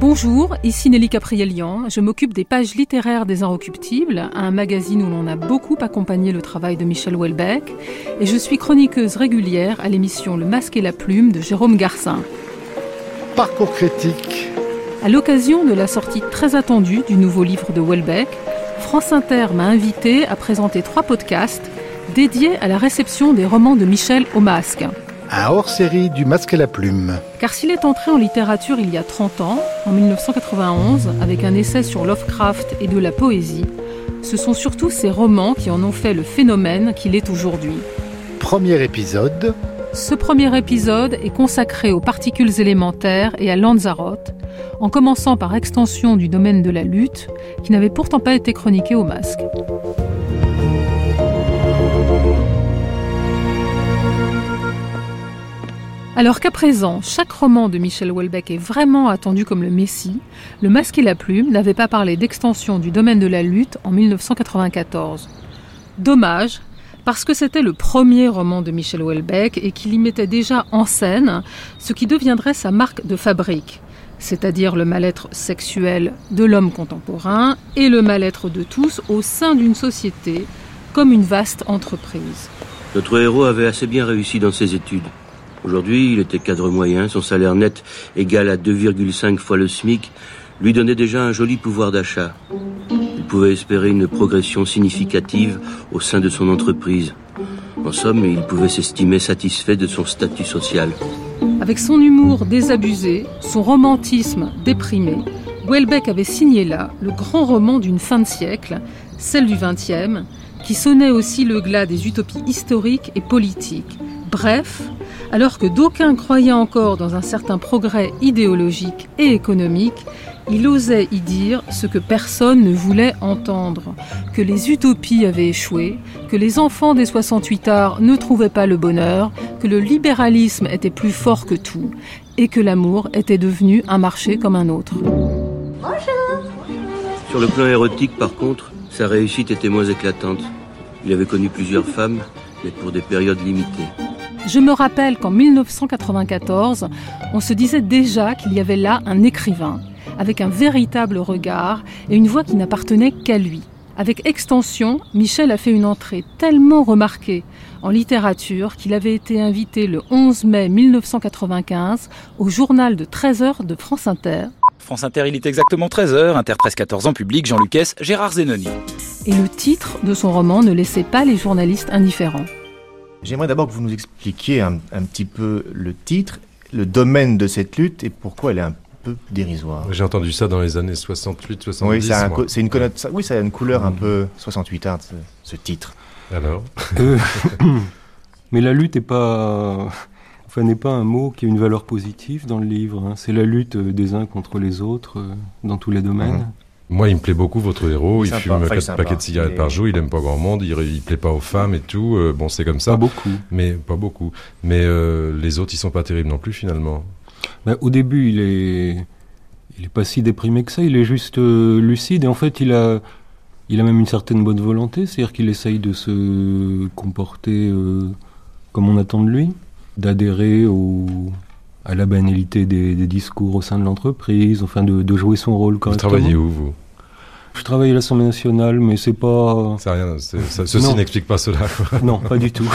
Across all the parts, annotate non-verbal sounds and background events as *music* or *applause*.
Bonjour, ici Nelly Caprielian. Je m'occupe des pages littéraires des Inrecuptibles, un magazine où l'on a beaucoup accompagné le travail de Michel Houellebecq. Et je suis chroniqueuse régulière à l'émission Le Masque et la Plume de Jérôme Garcin. Parcours critique. À l'occasion de la sortie très attendue du nouveau livre de Houellebecq, France Inter m'a invité à présenter trois podcasts dédiés à la réception des romans de Michel au masque un hors-série du Masque et la Plume. Car s'il est entré en littérature il y a 30 ans, en 1991, avec un essai sur Lovecraft et de la poésie, ce sont surtout ses romans qui en ont fait le phénomène qu'il est aujourd'hui. Premier épisode. Ce premier épisode est consacré aux particules élémentaires et à Lanzarote, en commençant par extension du domaine de la lutte, qui n'avait pourtant pas été chroniqué au masque. Alors qu'à présent, chaque roman de Michel Houellebecq est vraiment attendu comme le Messie, Le Masque et la Plume n'avait pas parlé d'extension du domaine de la lutte en 1994. Dommage, parce que c'était le premier roman de Michel Houellebecq et qu'il y mettait déjà en scène ce qui deviendrait sa marque de fabrique, c'est-à-dire le mal-être sexuel de l'homme contemporain et le mal-être de tous au sein d'une société comme une vaste entreprise. Notre héros avait assez bien réussi dans ses études. Aujourd'hui, il était cadre moyen, son salaire net égal à 2,5 fois le SMIC lui donnait déjà un joli pouvoir d'achat. Il pouvait espérer une progression significative au sein de son entreprise. En somme, il pouvait s'estimer satisfait de son statut social. Avec son humour désabusé, son romantisme déprimé, Welbeck avait signé là le grand roman d'une fin de siècle, celle du XXe, qui sonnait aussi le glas des utopies historiques et politiques. Bref, alors que d'aucuns croyaient encore dans un certain progrès idéologique et économique, il osait y dire ce que personne ne voulait entendre, que les utopies avaient échoué, que les enfants des 68 arts ne trouvaient pas le bonheur, que le libéralisme était plus fort que tout, et que l'amour était devenu un marché comme un autre. Sur le plan érotique, par contre, sa réussite était moins éclatante. Il avait connu plusieurs femmes, mais pour des périodes limitées. Je me rappelle qu'en 1994, on se disait déjà qu'il y avait là un écrivain, avec un véritable regard et une voix qui n'appartenait qu'à lui. Avec Extension, Michel a fait une entrée tellement remarquée en littérature qu'il avait été invité le 11 mai 1995 au journal de 13h de France Inter. France Inter, il est exactement 13h, Inter 13-14 ans, public, Jean Lucas, Gérard Zenoni. Et le titre de son roman ne laissait pas les journalistes indifférents. J'aimerais d'abord que vous nous expliquiez un, petit peu le titre, le domaine de cette lutte et pourquoi elle est un peu dérisoire. J'ai entendu ça dans les années 68, 70. Oui, ça c'est une, oui, ça a une couleur un mm. peu 68 art, ce, titre. Alors euh, *laughs* Mais la lutte n'est pas, enfin, n'est pas un mot qui a une valeur positive dans le livre. Hein. C'est la lutte des uns contre les autres euh, dans tous les domaines. Mm-hmm. Moi, il me plaît beaucoup votre héros. Il fume 4 paquets de cigarettes par jour. Il aime pas grand monde. Il, il plaît pas aux femmes et tout. Euh, bon, c'est comme ça. Pas beaucoup. Mais pas beaucoup. Mais euh, les autres, ils sont pas terribles non plus finalement. Ben, au début, il est, il est pas si déprimé que ça. Il est juste euh, lucide et en fait, il a, il a même une certaine bonne volonté. C'est-à-dire qu'il essaye de se comporter comme on attend de lui, d'adhérer au à la banalité des, discours au sein de l'entreprise, enfin de, jouer son rôle correctement. Vous travaillez où, vous? Je travaille à l'Assemblée nationale, mais c'est pas... C'est rien, ça, ceci n'explique pas cela. *laughs* Non, pas du tout.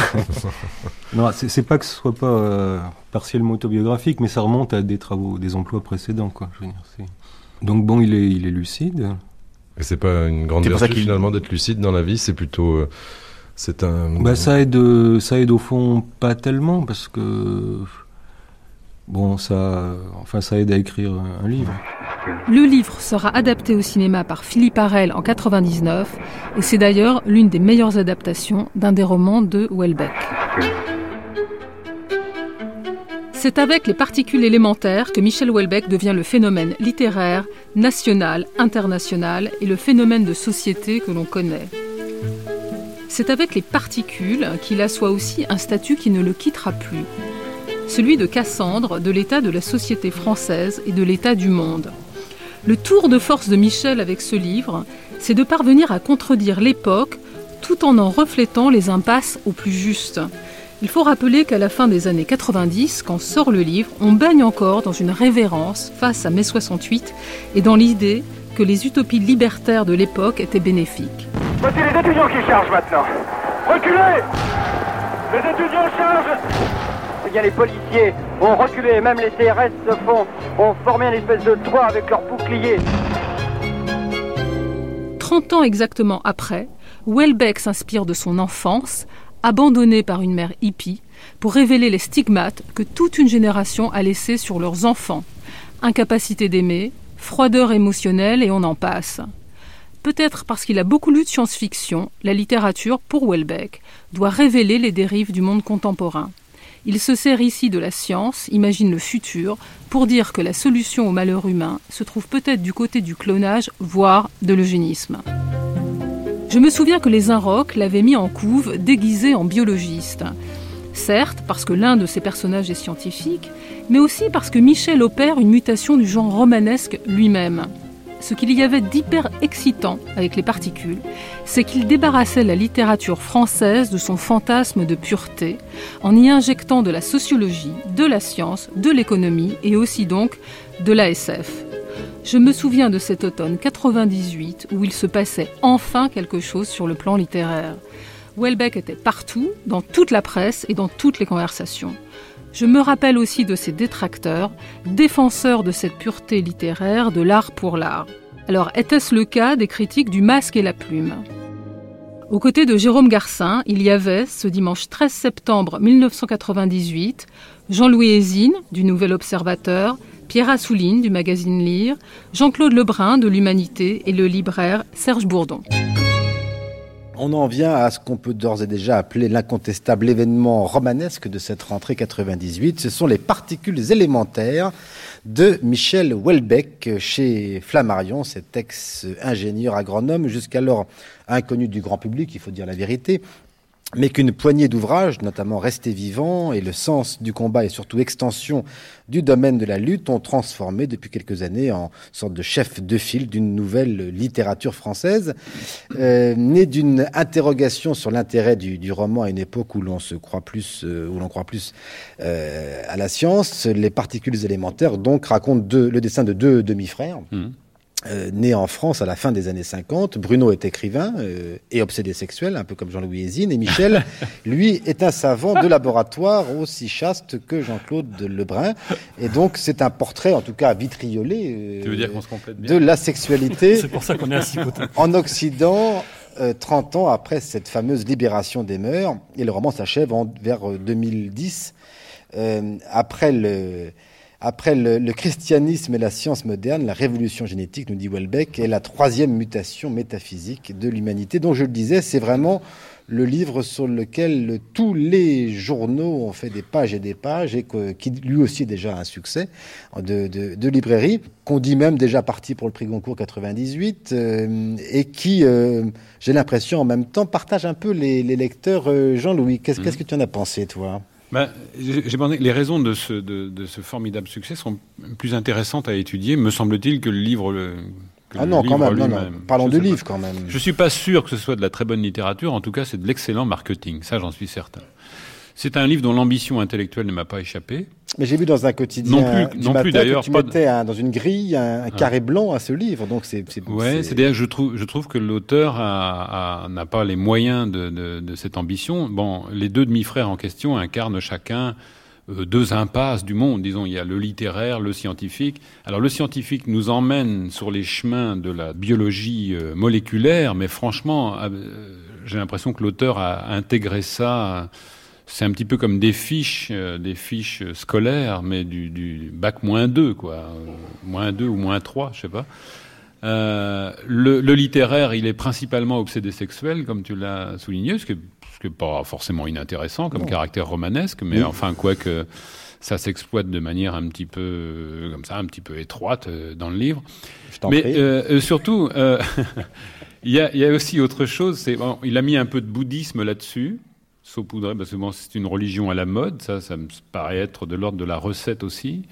*laughs* non, c'est pas que ce soit pas euh, partiellement autobiographique, mais ça remonte à des travaux, des emplois précédents, quoi. Je veux dire, Donc bon, il est, il est lucide. Et c'est pas une grande vertu finalement d'être lucide dans la vie, c'est plutôt... Euh, c'est un... Bah, ça aide, ça aide au fond pas tellement, parce que bon, ça, enfin, ça aide à écrire un livre. Le livre sera adapté au cinéma par Philippe Arel en 99 et c'est d'ailleurs l'une des meilleures adaptations d'un des romans de Welbeck. C'est avec les particules élémentaires que Michel Houellebecq devient le phénomène littéraire, national, international et le phénomène de société que l'on connaît. C'est avec les particules qu'il assoit aussi un statut qui ne le quittera plus celui de Cassandre, de l'état de la société française et de l'état du monde. Le tour de force de Michel avec ce livre, c'est de parvenir à contredire l'époque tout en en reflétant les impasses au plus juste. Il faut rappeler qu'à la fin des années 90, quand sort le livre, on baigne encore dans une révérence face à mai 68 et dans l'idée que les utopies libertaires de l'époque étaient bénéfiques. Voici les étudiants qui chargent maintenant. Reculez Les étudiants chargent les policiers ont reculé, même les CRS se font, ont formé une espèce de toit avec leurs boucliers. 30 ans exactement après, Welbeck s'inspire de son enfance, abandonnée par une mère hippie, pour révéler les stigmates que toute une génération a laissés sur leurs enfants. Incapacité d'aimer, froideur émotionnelle et on en passe. Peut-être parce qu'il a beaucoup lu de science-fiction, la littérature, pour Welbeck, doit révéler les dérives du monde contemporain. Il se sert ici de la science, imagine le futur, pour dire que la solution au malheur humain se trouve peut-être du côté du clonage, voire de l'eugénisme. Je me souviens que les Inrocks l'avaient mis en couve déguisé en biologiste. Certes, parce que l'un de ses personnages est scientifique, mais aussi parce que Michel opère une mutation du genre romanesque lui-même. Ce qu'il y avait d'hyper excitant avec les particules, c'est qu'il débarrassait la littérature française de son fantasme de pureté en y injectant de la sociologie, de la science, de l'économie et aussi donc de l'ASF. Je me souviens de cet automne 98 où il se passait enfin quelque chose sur le plan littéraire. Welbeck était partout, dans toute la presse et dans toutes les conversations. Je me rappelle aussi de ses détracteurs, défenseurs de cette pureté littéraire, de l'art pour l'art. Alors, était-ce le cas des critiques du masque et la plume? Aux côtés de Jérôme Garcin, il y avait, ce dimanche 13 septembre 1998, Jean-Louis Hésine, du Nouvel Observateur, Pierre Assouline, du magazine Lire, Jean-Claude Lebrun, de l'Humanité, et le libraire Serge Bourdon. On en vient à ce qu'on peut d'ores et déjà appeler l'incontestable événement romanesque de cette rentrée 98. Ce sont les particules élémentaires de Michel Welbeck chez Flammarion, cet ex-ingénieur agronome jusqu'alors inconnu du grand public, il faut dire la vérité, mais qu'une poignée d'ouvrages, notamment Rester vivant et le sens du combat et surtout extension du domaine de la lutte, ont transformé depuis quelques années en sorte de chef de file d'une nouvelle littérature française, euh, née d'une interrogation sur l'intérêt du, roman à une époque où l'on se croit plus, euh, où l'on croit plus euh, à la science. Les particules élémentaires donc racontent le dessin de deux demi-frères. Mmh. Euh, né en France à la fin des années 50. Bruno est écrivain euh, et obsédé sexuel, un peu comme Jean-Louis Hésine. Et Michel, *laughs* lui, est un savant de laboratoire aussi chaste que Jean-Claude Lebrun. Et donc, c'est un portrait, en tout cas vitriolé, euh, de la sexualité *laughs* c'est pour ça qu'on est assis en Occident. 30 ans après cette fameuse libération des mœurs, et le roman s'achève vers 2010, après le, après le, christianisme et la science moderne, la révolution génétique, nous dit Welbeck, est la troisième mutation métaphysique de l'humanité, dont je le disais, c'est vraiment le livre sur lequel tous les journaux ont fait des pages et des pages, et qui lui aussi est déjà un succès de, librairie, qu'on dit même déjà parti pour le prix Goncourt 98, euh, et qui, euh, j'ai l'impression en même temps, partage un peu les, lecteurs. Euh, Jean-Louis, qu'est-ce mmh. que tu en as pensé, toi? Ben, les raisons de ce, de, ce, formidable succès sont plus intéressantes à étudier, me semble-t-il, que le livre. ah non, quand même, non, non. Parlons de livre quand même. Je suis pas sûr que ce soit de la très bonne littérature. En tout cas, c'est de l'excellent marketing. Ça, j'en suis certain. C'est un livre dont l'ambition intellectuelle ne m'a pas échappé. Mais j'ai vu dans un quotidien non plus, non plus d'ailleurs, tu mettais dans une grille un, ah. carré blanc à ce livre, donc c'est. Ouais, c'est à je trouve, je trouve que l'auteur n'a pas les moyens de, de, de, cette ambition. Bon, les deux demi-frères en question incarnent chacun euh, deux impasses du monde. Disons, il y a le littéraire, le scientifique. Alors le scientifique nous emmène sur les chemins de la biologie euh, moléculaire, mais franchement, euh, j'ai l'impression que l'auteur a intégré ça c'est un petit peu comme des fiches, euh, des fiches scolaires, mais du, du bac moins 2, quoi. Euh, moins 2 ou moins 3, je sais pas. Euh, le, le, littéraire, il est principalement obsédé sexuel, comme tu l'as souligné, ce qui n'est pas forcément inintéressant comme caractère romanesque, mais enfin, quoique ça s'exploite de manière un petit peu, comme ça, un petit peu étroite dans le livre. mais euh, surtout, *laughs* il y, a, y, a, aussi autre chose, c'est bon, il a mis un peu de bouddhisme là-dessus saupoudré, parce que c'est une religion à la mode, ça, ça me paraît être de l'ordre de la recette aussi.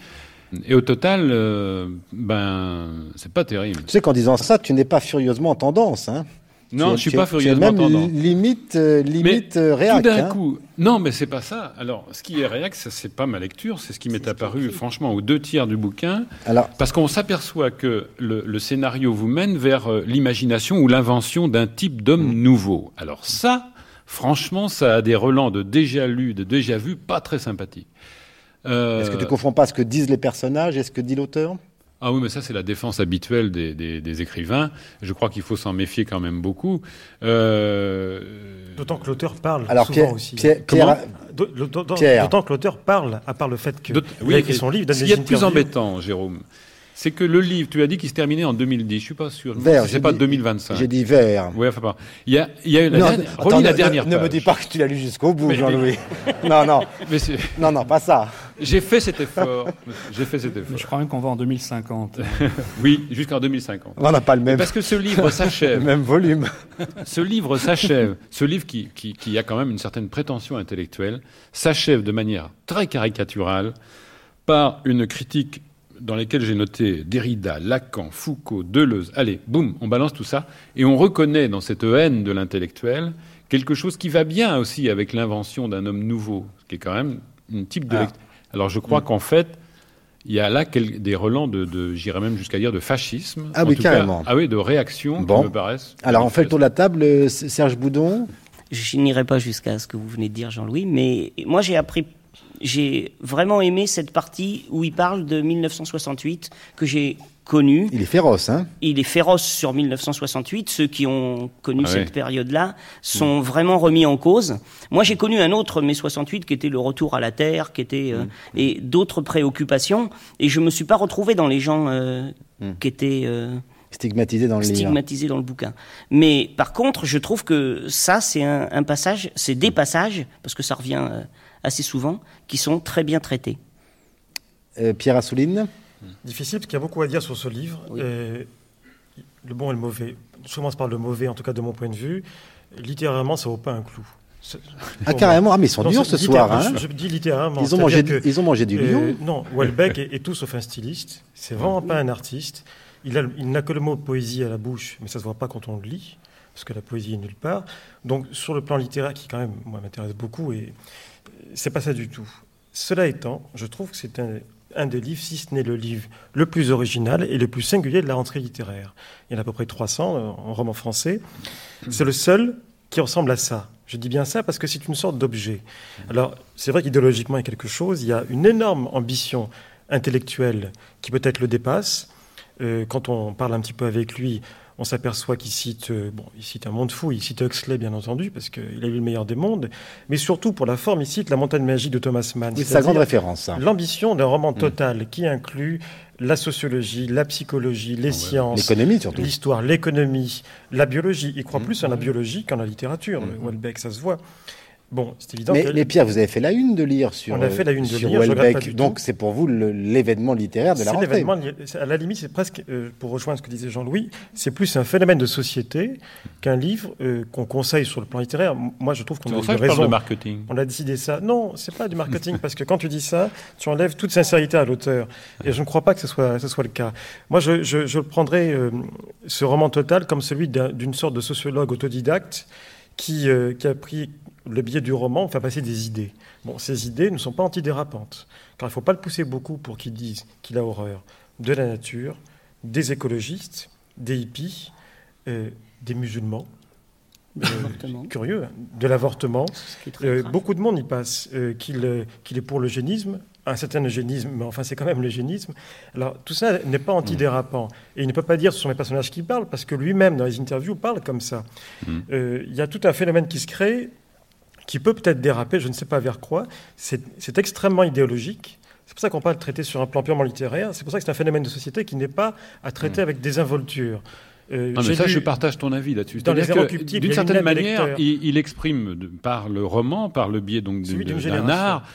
Et au total, euh, ben, c'est pas terrible. Tu sais qu'en disant ça, tu n'es pas furieusement en tendance, hein Non, je suis pas furieusement même tendant. Limite, euh, limite euh, réac. Tout d'un hein. coup, non, mais c'est pas ça. Alors, ce qui est réac, ça c'est pas ma lecture, c'est ce qui m'est apparu, franchement, aux deux tiers du bouquin, Alors, parce qu'on s'aperçoit que le, le scénario vous mène vers euh, l'imagination ou l'invention d'un type d'homme Mm. nouveau. Alors ça, franchement, ça a des relents de déjà lu, de déjà vu, pas très sympathiques. Euh, est-ce que tu confonds pas ce que disent les personnages et ce que dit l'auteur? Ah oui, mais ça, c'est la défense habituelle des, des- des écrivains. Je crois qu'il faut s'en méfier quand même beaucoup. Euh, D'autant que l'auteur parle Alors, souvent Pierre- aussi. Pierre- D'autant- que l'auteur parle, à part le fait qu'il D'autres- a écrit son livre, donne Ce des qu'il y a de plus embêtant, Jérôme, c'est que le livre, tu as dit qu'il se terminait en 2010. Je suis pas sûr. Vert, c'est j'ai pas dit- 2025. J'ai dit vert. Oui, enfin pas. Il y a, il y a la Non, dernière- attends, relis la ne- dernière ne, ne me page. dis pas que tu l'as lu jusqu'au bout, Mais- Jean-Louis. *laughs* non, non, Mais non, non, pas ça. J'ai fait cet effort. J'ai fait cet Mais effort. je crois même qu'on va en 2050. *laughs* Oui, jusqu'en 2050. On n'a pas le même, Parce que ce livre le s'achève. *laughs* même volume. ce livre s'achève, ce livre qui, qui, qui a quand même une certaine prétention intellectuelle, s'achève de manière très caricaturale par une critique dans laquelle j'ai noté Derrida, Lacan, Foucault, Deleuze. Allez, boum, on balance tout ça et on reconnaît dans cette haine de l'intellectuel quelque chose qui va bien aussi avec l'invention d'un homme nouveau, ce qui est quand même un type de Ah. Alors je crois qu'en fait, il y a là des relents de, de j'irais même jusqu'à dire de fascisme. Ah en oui, tout cas. carrément. ah oui, de réaction Bon. qui me paraissent. Alors, on fait le tour de la table. euh, Serge Boudon. Je n'irai pas jusqu'à ce que vous venez de dire, Jean-Louis, mais moi j'ai appris, j'ai vraiment aimé cette partie où il parle de 1968 que j'ai connu. Il est féroce, hein? Il est féroce sur 1968. Ceux qui ont connu Ah cette ouais. période-là sont vraiment remis en cause. Moi, j'ai connu un autre mai 68 qui était le retour à la terre, qui était euh, et d'autres préoccupations. Et je me suis pas retrouvé dans les gens euh, qui étaient euh, Stigmatisé dans le livre. stigmatisés dans le bouquin. Mais par contre, je trouve que ça, c'est un, un passage, c'est des passages, parce que ça revient euh, assez souvent, qui sont très bien traités. Euh, Pierre Assouline. Difficile parce qu'il y a beaucoup à dire sur ce livre. Et le bon et le mauvais. Je commence par le mauvais, en tout cas de mon point de vue. Littérairement, ça vaut pas un clou. Ah, carrément. Ah, mais ils sont durs ce soir, littéralement, hein. Je, je dis littéralement. Ils ont mangé du- ils ont mangé du euh, lion. non, Welbeck est, est tout sauf un styliste. C'est vraiment pas un artiste. Il, a- il n'a que le mot poésie à la bouche, mais ça se voit pas quand on le lit, parce que la poésie est nulle part. Donc, sur le plan littéraire, qui quand même, moi, m'intéresse beaucoup, et euh, c'est pas ça du tout. Cela étant, je trouve que c'est un, un des livres, si ce n'est le livre le plus original et le plus singulier de la rentrée littéraire. Il y en a à peu près 300 euh, en roman français. C'est le seul qui ressemble à ça. Je dis bien ça parce que c'est une sorte d'objet. Alors, c'est vrai qu'idéologiquement, il y a quelque chose. Il y a une énorme ambition intellectuelle qui peut-être le dépasse. Euh, quand on parle un petit peu avec lui, on s'aperçoit qu'il cite, euh, bon, il cite un monde fou, il cite Huxley, bien entendu, parce qu'il a lu le meilleur des mondes, mais surtout pour la forme, il cite La montagne magique de Thomas Mann. C'est sa grande référence, ça. L'ambition d'un roman total qui inclut la sociologie, la psychologie, les sciences, L'économie, surtout. l'histoire, l'économie, la biologie. Il croit plus en la biologie qu'en la littérature, Welbeck, ça se voit. Bon, c'est évident Mais, que... mais Pierre, vous avez fait la une de lire sur, On a fait la une de sur lire, pas Welbeck. Donc, c'est pour vous l'événement littéraire de la C'est rentrée. à la limite, c'est presque, euh, pour rejoindre ce que disait Jean-Louis, c'est plus un phénomène de société qu'un livre euh, qu'on conseille sur le plan littéraire. Moi, je trouve qu'on a eu raison. de marketing. On a décidé ça. Non, c'est pas du marketing, *laughs* parce que quand tu dis ça, tu enlèves toute sincérité à l'auteur. Et je ne crois pas que ce soit, ce soit le cas. Moi, je, je, je prendrais euh, ce roman total comme celui d'un- d'une sorte de sociologue autodidacte qui, euh, qui a pris le biais du roman, fait passer des idées. Bon, ces idées ne sont pas antidérapantes, car il ne faut pas le pousser beaucoup pour qu'il dise qu'il a horreur de la nature, des écologistes, des hippies, euh, des musulmans. De l'avortement. curieux, hein, de l'avortement. Euh, beaucoup de monde y passe, euh, qu'il euh, est pour l'eugénisme, un certain eugénisme, mais enfin c'est quand même l'eugénisme. Alors tout ça n'est pas antidérapant. Et il ne peut pas dire ce sont les personnages qui parlent, parce que lui-même, dans les interviews, parle comme ça. Euh, Il y a tout un phénomène qui se crée, qui peut peut-être déraper, je ne sais pas vers quoi. C'est extrêmement idéologique. C'est pour ça qu'on parle de traiter sur un plan purement littéraire. C'est pour ça que c'est un phénomène de société qui n'est pas à traiter avec des involtures. Euh, Non, mais ça, je partage ton avis là-dessus. D'une certaine manière, il, il exprime de- par le roman, par le biais donc d'un art,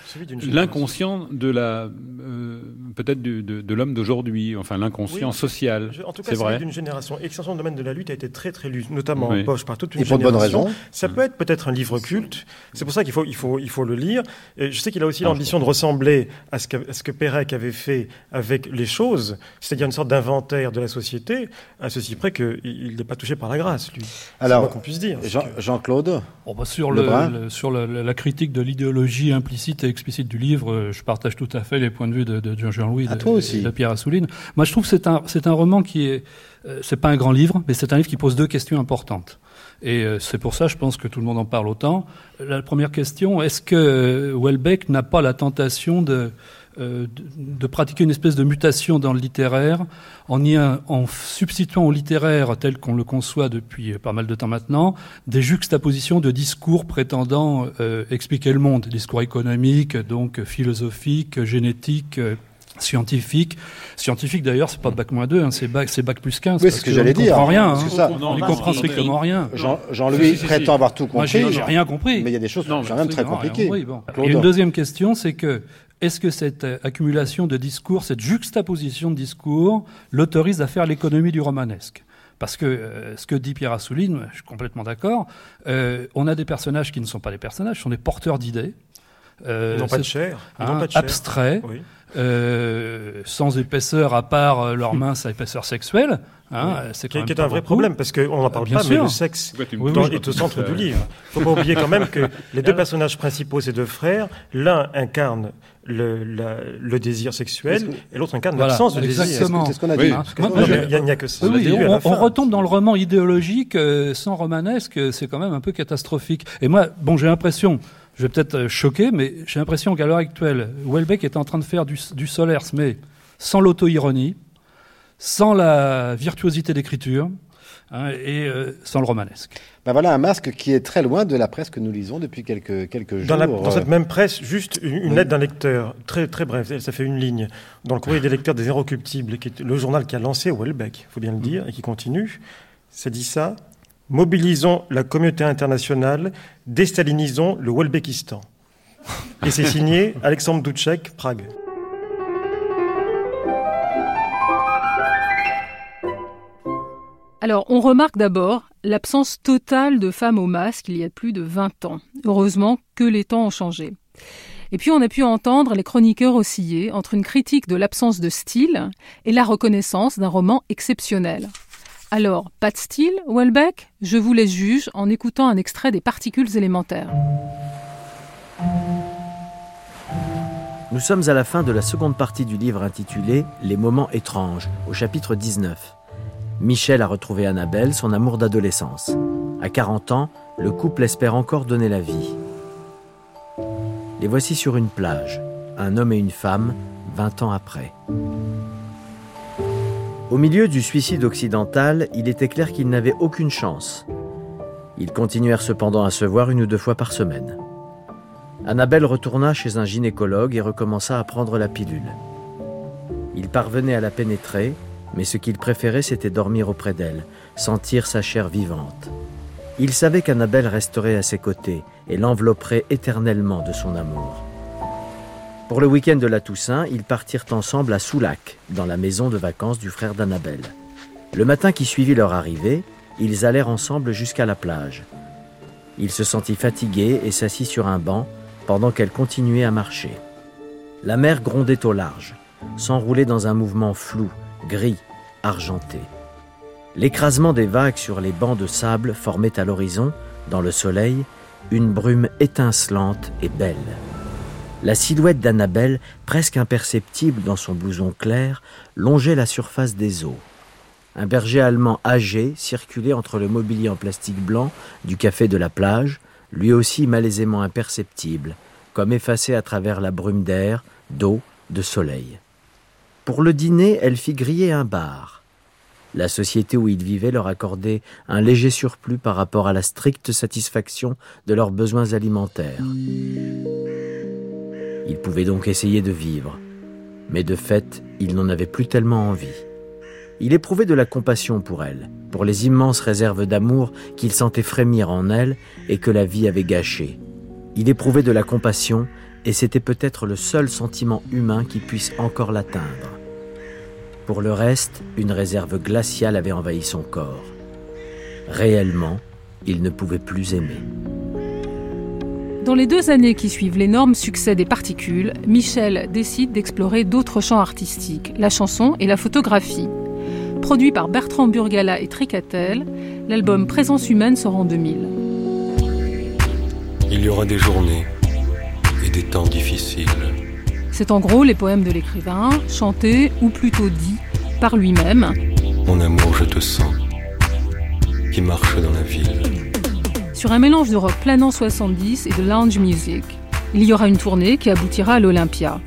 l'inconscient de la euh, peut-être de, de l'homme d'aujourd'hui, enfin l'inconscient Oui, social. je- En tout cas, c'est d'une génération. Extension du domaine de la lutte a été très très lu, notamment Oui. en poche par toute une Et pour de bonnes génération. raisons. Ça peut être peut-être un livre culte. C'est pour ça qu'il faut, il faut, il faut le lire. Et je sais qu'il a aussi l'ambition de ressembler à ce, qu'a- à ce que Pérec avait fait avec les choses, c'est-à-dire une sorte d'inventaire de la société, à ceci près qu'il n'est pas touché par la grâce, lui. Alors, qu'on puisse dire. Jean-Claude oh, bah, Sur, le, sur la critique de l'idéologie implicite et explicite du livre, euh, je partage tout à fait les points de vue de, Jean-Louis de, de, Pierre Assouline. Moi, je trouve que c'est un, un roman qui est... Euh, c'est pas un grand livre, mais c'est un livre qui pose deux questions importantes. Et euh, c'est pour ça, je pense que tout le monde en parle autant. La première question, est-ce que Welbeck n'a pas la tentation de euh, de, pratiquer une espèce de mutation dans le littéraire en, y, en substituant au littéraire tel qu'on le conçoit depuis pas mal de temps maintenant des juxtapositions de discours prétendant euh, expliquer le monde, discours économiques, donc philosophiques, génétiques, euh, scientifiques. Scientifique d'ailleurs, c'est pas bac moins 2, hein, c'est bac, bac plus 15. Oui, c'est ce que, j'allais dire. On comprend rien. Hein. on n'y comprend strictement rien. Jean-Louis prétend avoir tout compris. Moi, j'ai rien compris. Mais il y a des choses quand même très compliquées. Et une deuxième question, c'est que est-ce que cette euh, accumulation de discours, cette juxtaposition de discours, l'autorise à faire l'économie du romanesque? Parce que euh, ce que dit Pierre Assouline, je suis complètement d'accord, euh, on a des personnages qui ne sont pas des personnages, sont des porteurs d'idées. ils n'ont pas de chair. Hein, abstraits, sans épaisseur à part leur mince épaisseur sexuelle. Hein, c'est qui, est un vrai problème parce qu'on n'en parle pas, mais le sexe est au centre du livre. Il ne faut pas oublier quand même que les deux personnages principaux, ces deux frères, l'un incarne le, le, désir sexuel et l'autre incarne l'absence de désir. C'est ce qu'on a dit. il n'y a, que ça. on, retombe dans le roman idéologique euh, sans romanesque, c'est quand même un peu catastrophique. Et moi, bon, j'ai l'impression, je vais peut-être euh, choquer, mais j'ai l'impression qu'à l'heure actuelle, Welbeck est en train de faire du, du Solers, mais sans l'auto-ironie, sans la virtuosité d'écriture, Hein, et euh, sans le romanesque. Ben voilà un masque qui est très loin de la presse que nous lisons depuis quelques, quelques jours. Dans, cette même presse, juste une, lettre d'un lecteur, très, très bref, ça fait une ligne, dans le courrier des lecteurs des Inrecuptibles, qui est le journal qui a lancé Welbeck, il faut bien le dire, et qui continue. Ça dit ça Mobilisons la communauté internationale, déstalinisons le Welbeckistan. Et c'est signé Alexandre Douchek, Prague. Alors, on remarque d'abord l'absence totale de femmes au masque il y a plus de 20 ans. Heureusement que les temps ont changé. Et puis on a pu entendre les chroniqueurs osciller entre une critique de l'absence de style et la reconnaissance d'un roman exceptionnel. Alors, pas de style, Welbeck? Je vous les juge en écoutant un extrait des particules élémentaires. Nous sommes à la fin de la seconde partie du livre intitulé Les moments étranges, au chapitre 19. Michel a retrouvé Annabelle, son amour d'adolescence. À 40 ans, le couple espère encore donner la vie. Les voici sur une plage, un homme et une femme, 20 ans après. Au milieu du suicide occidental, il était clair qu'ils n'avaient aucune chance. Ils continuèrent cependant à se voir une ou deux fois par semaine. Annabelle retourna chez un gynécologue et recommença à prendre la pilule. Il parvenait à la pénétrer, mais ce qu'il préférait, c'était dormir auprès d'elle, sentir sa chair vivante. Il savait qu'Annabelle resterait à ses côtés et l'envelopperait éternellement de son amour. Pour le week-end de la Toussaint, ils partirent ensemble à Soulac, dans la maison de vacances du frère d'Annabelle. Le matin qui suivit leur arrivée, ils allèrent ensemble jusqu'à la plage. Il se sentit fatigué et s'assit sur un banc pendant qu'elle continuait à marcher. La mer grondait au large, s'enroulait dans un mouvement flou, gris, argenté. L'écrasement des vagues sur les bancs de sable formait à l'horizon, dans le soleil, une brume étincelante et belle. La silhouette d'Annabelle, presque imperceptible dans son blouson clair, longeait la surface des eaux. Un berger allemand âgé circulait entre le mobilier en plastique blanc du café de la plage, lui aussi malaisément imperceptible, comme effacé à travers la brume d'air, d'eau, de soleil. Pour le dîner, elle fit griller un bar. La société où ils vivaient leur accordait un léger surplus par rapport à la stricte satisfaction de leurs besoins alimentaires. Ils pouvaient donc essayer de vivre, mais de fait, ils n'en avaient plus tellement envie. Il éprouvait de la compassion pour elle, pour les immenses réserves d'amour qu'il sentait frémir en elle et que la vie avait gâchées. Il éprouvait de la compassion, et c'était peut-être le seul sentiment humain qui puisse encore l'atteindre. Pour le reste, une réserve glaciale avait envahi son corps. Réellement, il ne pouvait plus aimer. Dans les deux années qui suivent l'énorme succès des particules, Michel décide d'explorer d'autres champs artistiques, la chanson et la photographie. Produit par Bertrand Burgala et Tricatel, l'album Présence humaine sort en 2000. Il y aura des journées et des temps difficiles. C'est en gros les poèmes de l'écrivain, chantés ou plutôt dits par lui-même. Mon amour, je te sens, qui marche dans la ville. Sur un mélange de rock planant 70 et de lounge music, il y aura une tournée qui aboutira à l'Olympia.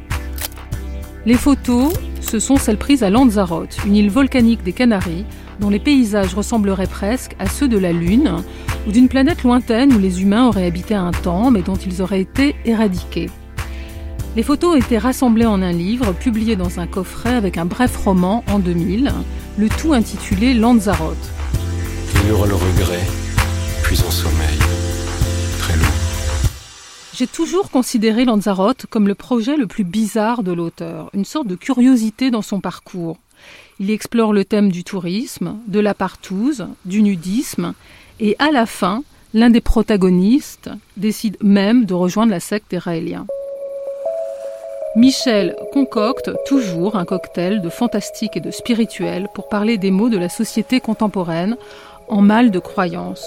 Les photos, ce sont celles prises à Lanzarote, une île volcanique des Canaries, dont les paysages ressembleraient presque à ceux de la Lune ou d'une planète lointaine où les humains auraient habité un temps mais dont ils auraient été éradiqués. Les photos été rassemblées en un livre, publié dans un coffret avec un bref roman en 2000, le tout intitulé Lanzarote. Il aura le regret, J'ai toujours considéré Lanzarote comme le projet le plus bizarre de l'auteur, une sorte de curiosité dans son parcours. Il explore le thème du tourisme, de la partouze, du nudisme, et à la fin, l'un des protagonistes décide même de rejoindre la secte des Raéliens. Michel concocte toujours un cocktail de fantastique et de spirituel pour parler des maux de la société contemporaine en mal de croyance.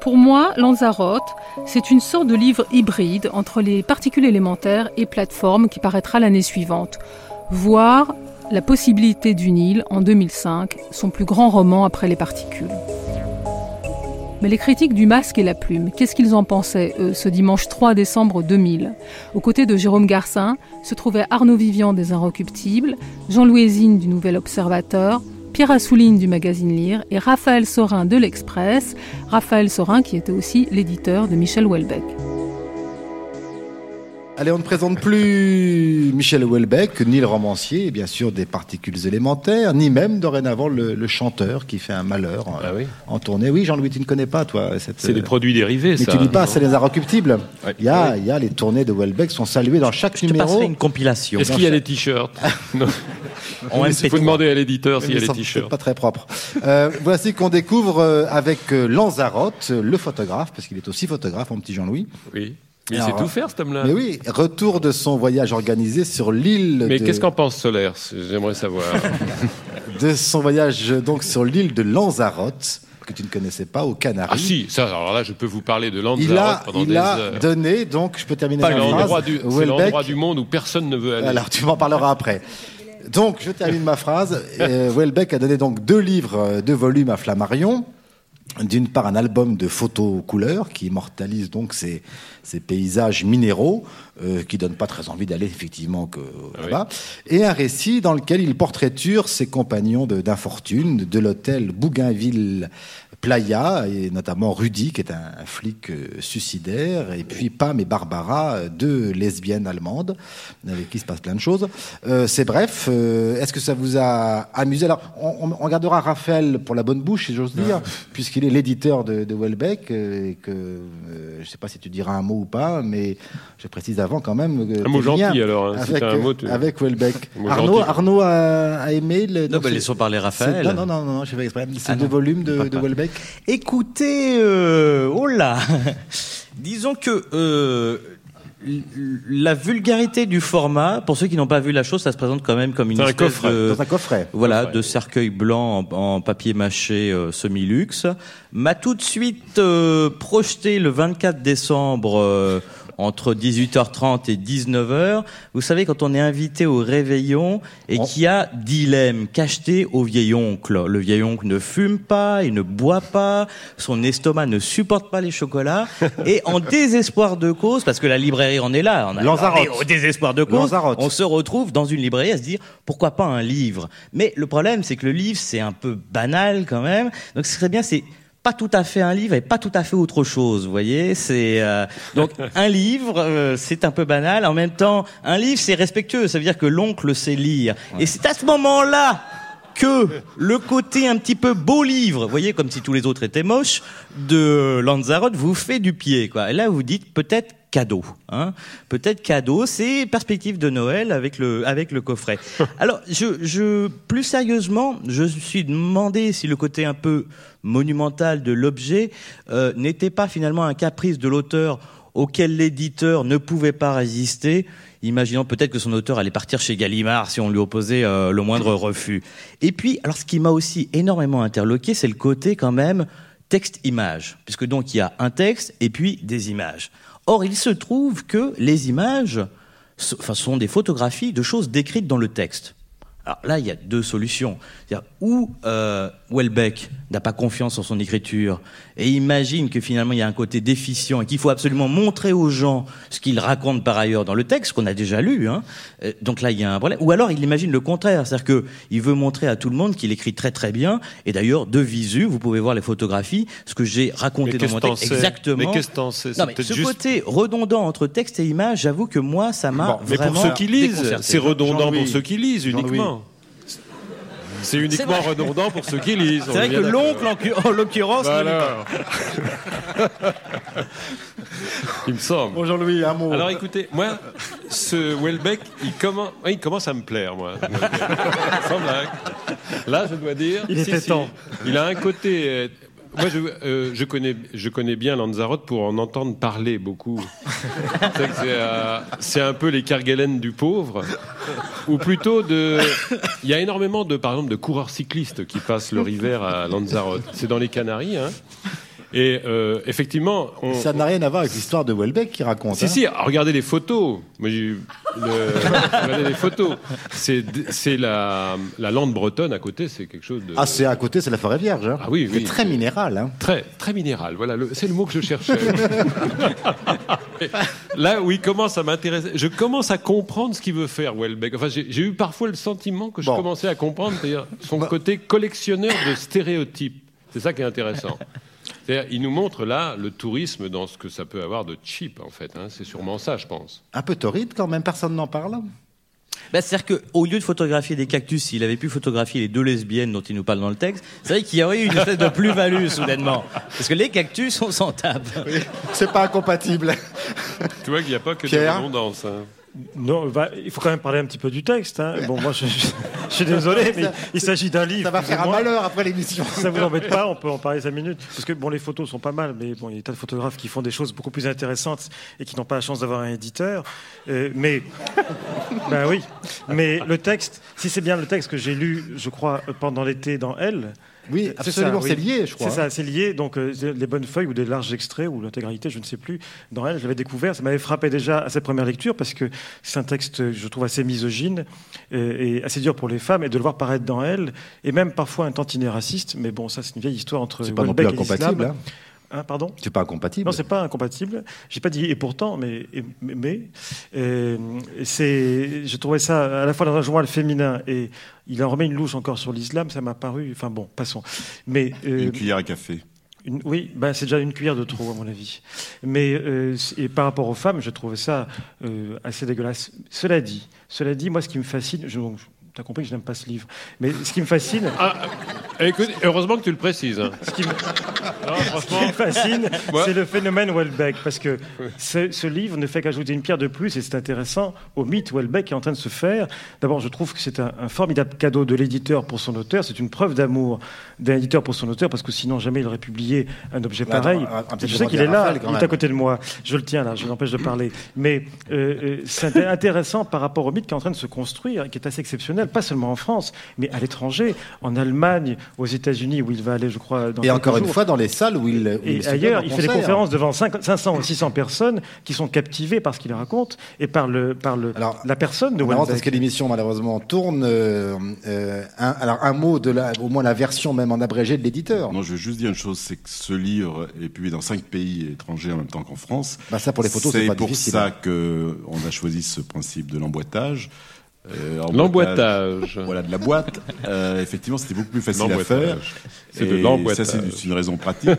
Pour moi, Lanzarote, c'est une sorte de livre hybride entre les particules élémentaires et plateformes qui paraîtra l'année suivante, voire la possibilité d'une île en 2005, son plus grand roman après les particules. Mais les critiques du masque et la plume, qu'est-ce qu'ils en pensaient, eux, ce dimanche 3 décembre 2000 Aux côtés de Jérôme Garcin se trouvaient Arnaud Vivian des Inrecuptibles, Jean-Louis Zine du Nouvel Observateur, Pierre Assouline du magazine Lire et Raphaël Sorin de l'Express, Raphaël Sorin qui était aussi l'éditeur de Michel Houellebecq. Allez, on ne présente plus Michel Houellebecq, ni le romancier, bien sûr des particules élémentaires, ni même dorénavant le, chanteur qui fait un malheur ah en, tournée. Oui, Jean-Louis, tu ne connais pas, toi C'est des produits dérivés, Mais ça. tu dis pas, c'est les inrecuptibles. Il, y a, il y a les tournées de Houellebecq sont saluées dans chaque Je numéro. Te une compilation. Est-ce qu'il y a des t-shirts *laughs* Il faut demander à l'éditeur s'il y a des t-shirts. Pas très propre. Euh, voici qu'on découvre euh, avec euh, Lanzarote, le photographe, parce qu'il est aussi photographe, mon petit Jean-Louis. Oui. Mais il sait tout faire, cet homme-là. Mais oui, retour de son voyage organisé sur l'île. Mais de... qu'est-ce qu'en pense Solaire J'aimerais savoir. *laughs* de son voyage donc sur l'île de Lanzarote que tu ne connaissais pas, aux Canaries. Ah si, ça, alors là, je peux vous parler de Lanzarote il a, pendant il des a heures. donné, donc, je peux terminer ma phrase. c'est l'endroit du monde où personne ne veut aller. Alors, tu m'en parleras après. Donc, je termine ma phrase. Euh, Houellebecq a donné donc deux livres, euh, deux volumes à Flammarion. D'une part, un album de photos couleurs qui immortalise donc ces, ces paysages minéraux, euh, qui donnent pas très envie d'aller effectivement que là-bas, et un récit dans lequel il portraiture ses compagnons d'infortune de, l'hôtel Bougainville Playa, et notamment Rudy, qui est un, un flic euh, suicidaire, et puis Pam et Barbara, euh, deux lesbiennes allemandes, avec qui se passe plein de choses. Euh, c'est bref. euh, Est-ce que ça vous a amusé? Alors, on, on, gardera Raphaël pour la bonne bouche, si j'ose dire, puisqu'il est l'éditeur de, de Welbeck, euh, et que euh, je ne sais pas si tu diras un mot ou pas, mais je précise avant quand même. euh, Un mot gentil, alors, hein, avec, un mot, tu- avec Welbeck. Arnaud. Arnaud a, a aimé le. Non, bah, laissons parler Raphaël. Non, non, non, non, je fais exprès. C'est Ah deux non. volumes de, de. Welbeck. Écoutez, euh, oh là, *laughs* disons que euh, la vulgarité du format, pour ceux qui n'ont pas vu la chose, ça se présente quand même comme une C'est un espèce coffret. de Dans un coffret. voilà Coffret. de cercueil blanc en, en papier mâché euh, semi-luxe. M'a tout de suite euh, projeté le 24 décembre. euh, entre 18h30 et 19h, vous savez quand on est invité au réveillon et qu'il y a dilemme cacheté au vieil oncle. Le vieil oncle ne fume pas, il ne boit pas, son estomac ne supporte pas les chocolats *laughs* et en désespoir de cause, parce que la librairie en est là, on a au désespoir de cause, Lanzarote. on se retrouve dans une librairie à se dire pourquoi pas un livre? Mais le problème c'est que le livre c'est un peu banal quand même, donc ce serait bien c'est pas tout à fait un livre et pas tout à fait autre chose, vous voyez. C'est euh, donc *laughs* un livre, euh, c'est un peu banal. En même temps, un livre, c'est respectueux. Ça veut dire que l'oncle sait lire. Et c'est à ce moment-là que le côté un petit peu beau livre, vous voyez, comme si tous les autres étaient moches, de Lanzarote vous fait du pied, quoi. Et là, vous dites peut-être cadeau, hein. Peut-être cadeau, c'est perspective de Noël avec le avec le coffret. *laughs* Alors, je, je plus sérieusement, je me suis demandé si le côté un peu monumental de l'objet euh, n'était pas finalement un caprice de l'auteur auquel l'éditeur ne pouvait pas résister, imaginant peut-être que son auteur allait partir chez Gallimard si on lui opposait euh, le moindre refus. Et puis, alors ce qui m'a aussi énormément interloqué, c'est le côté quand même texte-image, puisque donc il y a un texte et puis des images. Or, il se trouve que les images sont des photographies de choses décrites dans le texte. Alors là, il y a deux solutions. Ou euh, Welbeck n'a pas confiance en son écriture et imagine que finalement il y a un côté déficient et qu'il faut absolument montrer aux gens ce qu'il raconte par ailleurs dans le texte qu'on a déjà lu. Hein. Euh, donc là, il y a un problème. Ou alors il imagine le contraire, c'est-à-dire qu'il veut montrer à tout le monde qu'il écrit très très bien. Et d'ailleurs, de visu, vous pouvez voir les photographies, ce que j'ai raconté dans mon texte exactement. Mais qu'est-ce que mais ce côté redondant entre texte et image, j'avoue que moi, ça m'a vraiment. Mais pour ceux qui lisent, c'est redondant pour ceux qui lisent uniquement. C'est uniquement redondant pour ceux qui lisent. C'est vrai que l'oncle, en l'occurrence, bah *laughs* Il me semble. Bonjour Louis, un mot. Alors écoutez, moi, ce Welbeck, il commence, il commence à me plaire, moi. *laughs* Sans blague. Là, je dois dire. Il était temps. Il a un côté euh, moi, euh, je, connais, bien Lanzarote pour en entendre parler beaucoup. Euh, c'est un peu les Kerguelen du pauvre. Ou plutôt, il y a énormément de, par exemple, de coureurs cyclistes qui passent leur hiver à Lanzarote. C'est dans les Canaries. Hein. Et euh, effectivement, ça n'a rien à voir avec l'histoire de Welbeck qui raconte. Si hein. si, regardez les photos. Moi, le... *laughs* regardez les photos. C'est la, la lande bretonne à côté, c'est quelque chose de. Ah, c'est à côté, c'est la forêt vierge. Hein. Ah oui, oui. C'est très minéral. Hein. Très très minéral. Voilà, c'est le mot que je cherchais. *laughs* Là où il commence à m'intéresser, je commence à comprendre ce qu'il veut faire Welbeck. Enfin, j'ai eu parfois le sentiment que je commençais à comprendre, c'est-à-dire son bah. côté collectionneur de stéréotypes. C'est ça qui est intéressant *laughs* il nous montre là le tourisme dans ce que ça peut avoir de cheap, en fait. Hein. C'est sûrement ça, je pense. Un peu torride quand même, personne n'en parle. Bah, C'est-à-dire qu'au lieu de photographier des cactus, s'il avait pu photographier les deux lesbiennes dont il nous parle dans le texte, c'est vrai qu'il y aurait eu une espèce de plus-value soudainement. Parce que les cactus, on s'en tape. c'est pas incompatible. Tu vois qu'il n'y a pas que de redondance. Hein. Non, il faut quand même parler un petit peu du texte. Hein. Bon, moi, je, suis désolé, mais il s'agit d'un livre. Ça va faire un malheur après l'émission. Ça vous embête pas On peut en parler cinq minutes. Parce que bon, les photos sont pas mal, mais bon, il y a des tas de photographes qui font des choses beaucoup plus intéressantes et qui n'ont pas la chance d'avoir un éditeur. Euh, mais, *laughs* ben oui. Mais le texte, si c'est bien le texte que j'ai lu, je crois, pendant l'été dans Elle. Oui, absolument, c'est lié, je crois. C'est ça, c'est lié. Donc, euh, les bonnes feuilles ou des larges extraits ou l'intégralité, je ne sais plus. Dans elle, je l'avais découvert. Ça m'avait frappé déjà à cette première lecture parce que c'est un texte, je trouve, assez misogyne euh, et, assez dur pour les femmes. Et de le voir paraître dans elle, et même parfois un tantinet raciste. Mais bon, ça, c'est une vieille histoire entre c'est pas non plus incompatible. Hein. Hein, pardon C'est pas incompatible. Non, c'est pas incompatible. J'ai pas dit et pourtant, mais mais, euh, c'est. Je trouvais ça à la fois dans un journal féminin et il en remet une louche encore sur l'islam. Ça m'a paru. Enfin bon, passons. Mais euh, une cuillère à café. oui, ben c'est déjà une cuillère de trop à mon avis. Mais euh, et par rapport aux femmes, je trouvais ça assez dégueulasse. Cela dit, cela dit, moi, ce qui me fascine, je, tu as compris que je n'aime pas ce livre. Mais ce qui me fascine. Ah, écoute, heureusement que tu le précises. Ce, qui me... fascine, c'est le phénomène Welbeck. Parce que ce, livre ne fait qu'ajouter une pierre de plus, et c'est intéressant, au mythe Welbeck qui est en train de se faire. D'abord, je trouve que c'est un, formidable cadeau de l'éditeur pour son auteur. C'est une preuve d'amour d'un éditeur pour son auteur, parce que sinon, jamais il aurait publié un objet pareil. je sais qu'il est là, il est à côté de moi. Je le tiens là, je l'empêche de parler. Mais euh, euh, c'est intéressant par rapport au mythe qui est en train de se construire, qui est assez exceptionnel pas seulement en France, mais à l'étranger, en Allemagne, aux États-Unis, où il va aller, je crois, dans Et encore une fois, dans les salles où il. et ailleurs, il fait des conférences devant 500 ou 600 personnes qui sont captivées par ce qu'il raconte et par, le, par le, alors, la personne de Welbeck. Parce que l'émission, malheureusement, tourne. Euh, euh, un, alors, un mot de la, au moins la version même en abrégé de l'éditeur. Non, je veux juste dire une chose c'est que ce livre est publié dans cinq pays étrangers en même temps qu'en France. Bah ça, pour les photos, c'est pas difficile. C'est pour ça qu'on a choisi ce principe de l'emboîtage. Euh, l'emboîtage. Voilà, de la boîte. Euh, effectivement, c'était beaucoup plus facile à faire. C'est de l'emboîtage. Ça, c'est une raison pratique.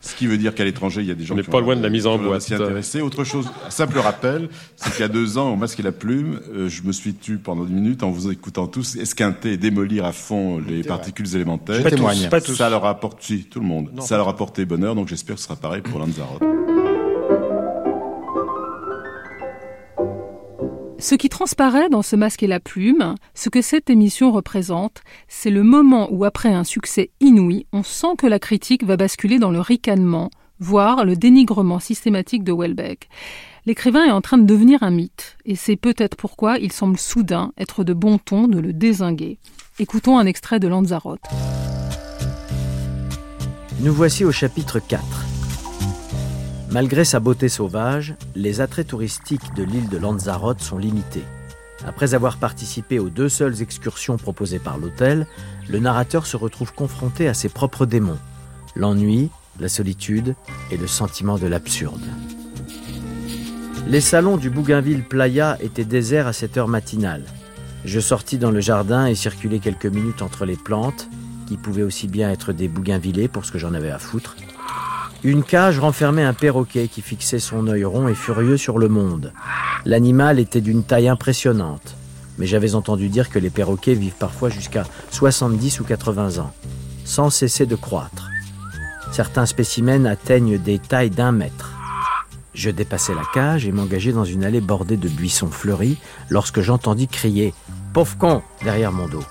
Ce qui veut dire qu'à l'étranger, il y a des gens qui sont pas loin de la mise en boîte. S'y intéresser. Autre chose, simple rappel, c'est qu'il y a deux ans, au Masque et la Plume, euh, je me suis tué pendant dix minutes en vous écoutant tous esquinter et démolir à fond les particules élémentaires. Je témoigne. Pas tous. Ça leur a apporté, tout le monde. ça leur a apporté bonheur, donc j'espère que ce sera pareil pour Lanzarote. Ce qui transparaît dans ce masque et la plume, ce que cette émission représente, c'est le moment où, après un succès inouï, on sent que la critique va basculer dans le ricanement, voire le dénigrement systématique de Welbeck. L'écrivain est en train de devenir un mythe, et c'est peut-être pourquoi il semble soudain être de bon ton de le désinguer. Écoutons un extrait de Lanzarote. Nous voici au chapitre 4. Malgré sa beauté sauvage, les attraits touristiques de l'île de Lanzarote sont limités. Après avoir participé aux deux seules excursions proposées par l'hôtel, le narrateur se retrouve confronté à ses propres démons, l'ennui, la solitude et le sentiment de l'absurde. Les salons du Bougainville Playa étaient déserts à cette heure matinale. Je sortis dans le jardin et circulai quelques minutes entre les plantes, qui pouvaient aussi bien être des bougainvillés pour ce que j'en avais à foutre. Une cage renfermait un perroquet qui fixait son œil rond et furieux sur le monde. L'animal était d'une taille impressionnante, mais j'avais entendu dire que les perroquets vivent parfois jusqu'à 70 ou 80 ans, sans cesser de croître. Certains spécimens atteignent des tailles d'un mètre. Je dépassai la cage et m'engageai dans une allée bordée de buissons fleuris lorsque j'entendis crier Pauvre con derrière mon dos.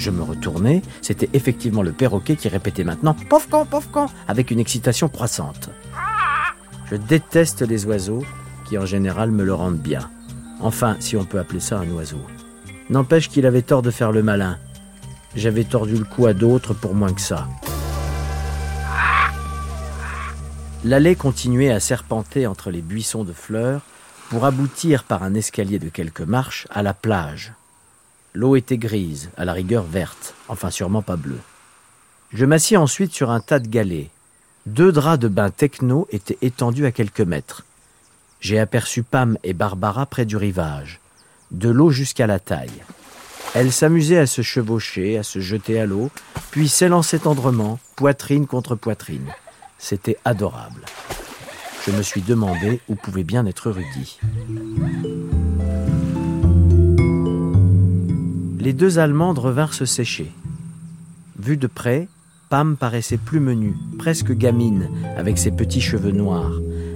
Je me retournai, c'était effectivement le perroquet qui répétait maintenant Pauvre con, pauvre con avec une excitation croissante. Je déteste les oiseaux qui en général me le rendent bien. Enfin, si on peut appeler ça un oiseau. N'empêche qu'il avait tort de faire le malin. J'avais tordu le cou à d'autres pour moins que ça. L'allée continuait à serpenter entre les buissons de fleurs pour aboutir par un escalier de quelques marches à la plage. L'eau était grise, à la rigueur verte, enfin sûrement pas bleue. Je m'assis ensuite sur un tas de galets. Deux draps de bain techno étaient étendus à quelques mètres. J'ai aperçu Pam et Barbara près du rivage, de l'eau jusqu'à la taille. Elles s'amusaient à se chevaucher, à se jeter à l'eau, puis s'élançaient tendrement, poitrine contre poitrine. C'était adorable. Je me suis demandé où pouvait bien être Rudy. Les deux Allemandes revinrent se sécher. Vue de près, Pam paraissait plus menue, presque gamine, avec ses petits cheveux noirs,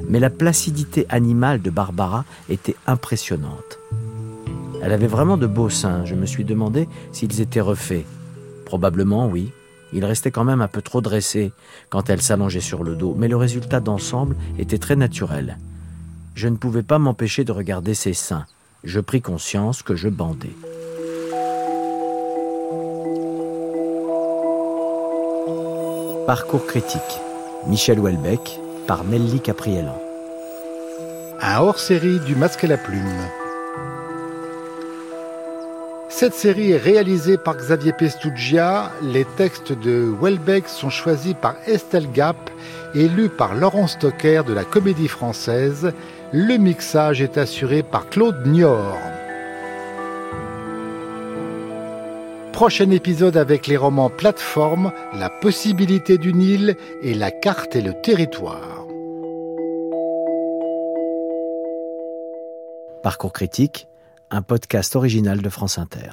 mais la placidité animale de Barbara était impressionnante. Elle avait vraiment de beaux seins, je me suis demandé s'ils étaient refaits. Probablement oui, il restait quand même un peu trop dressé quand elle s'allongeait sur le dos, mais le résultat d'ensemble était très naturel. Je ne pouvais pas m'empêcher de regarder ses seins. Je pris conscience que je bandais. Parcours critique. Michel Houellebecq par Nelly Capriellan. Un hors-série du Masque et la Plume. Cette série est réalisée par Xavier Pestugia. Les textes de Welbeck sont choisis par Estelle Gap et lus par Laurent Stocker de la Comédie Française. Le mixage est assuré par Claude Nior. Prochain épisode avec les romans Plateforme, La possibilité d'une île et La carte et le territoire. Parcours critique un podcast original de France Inter.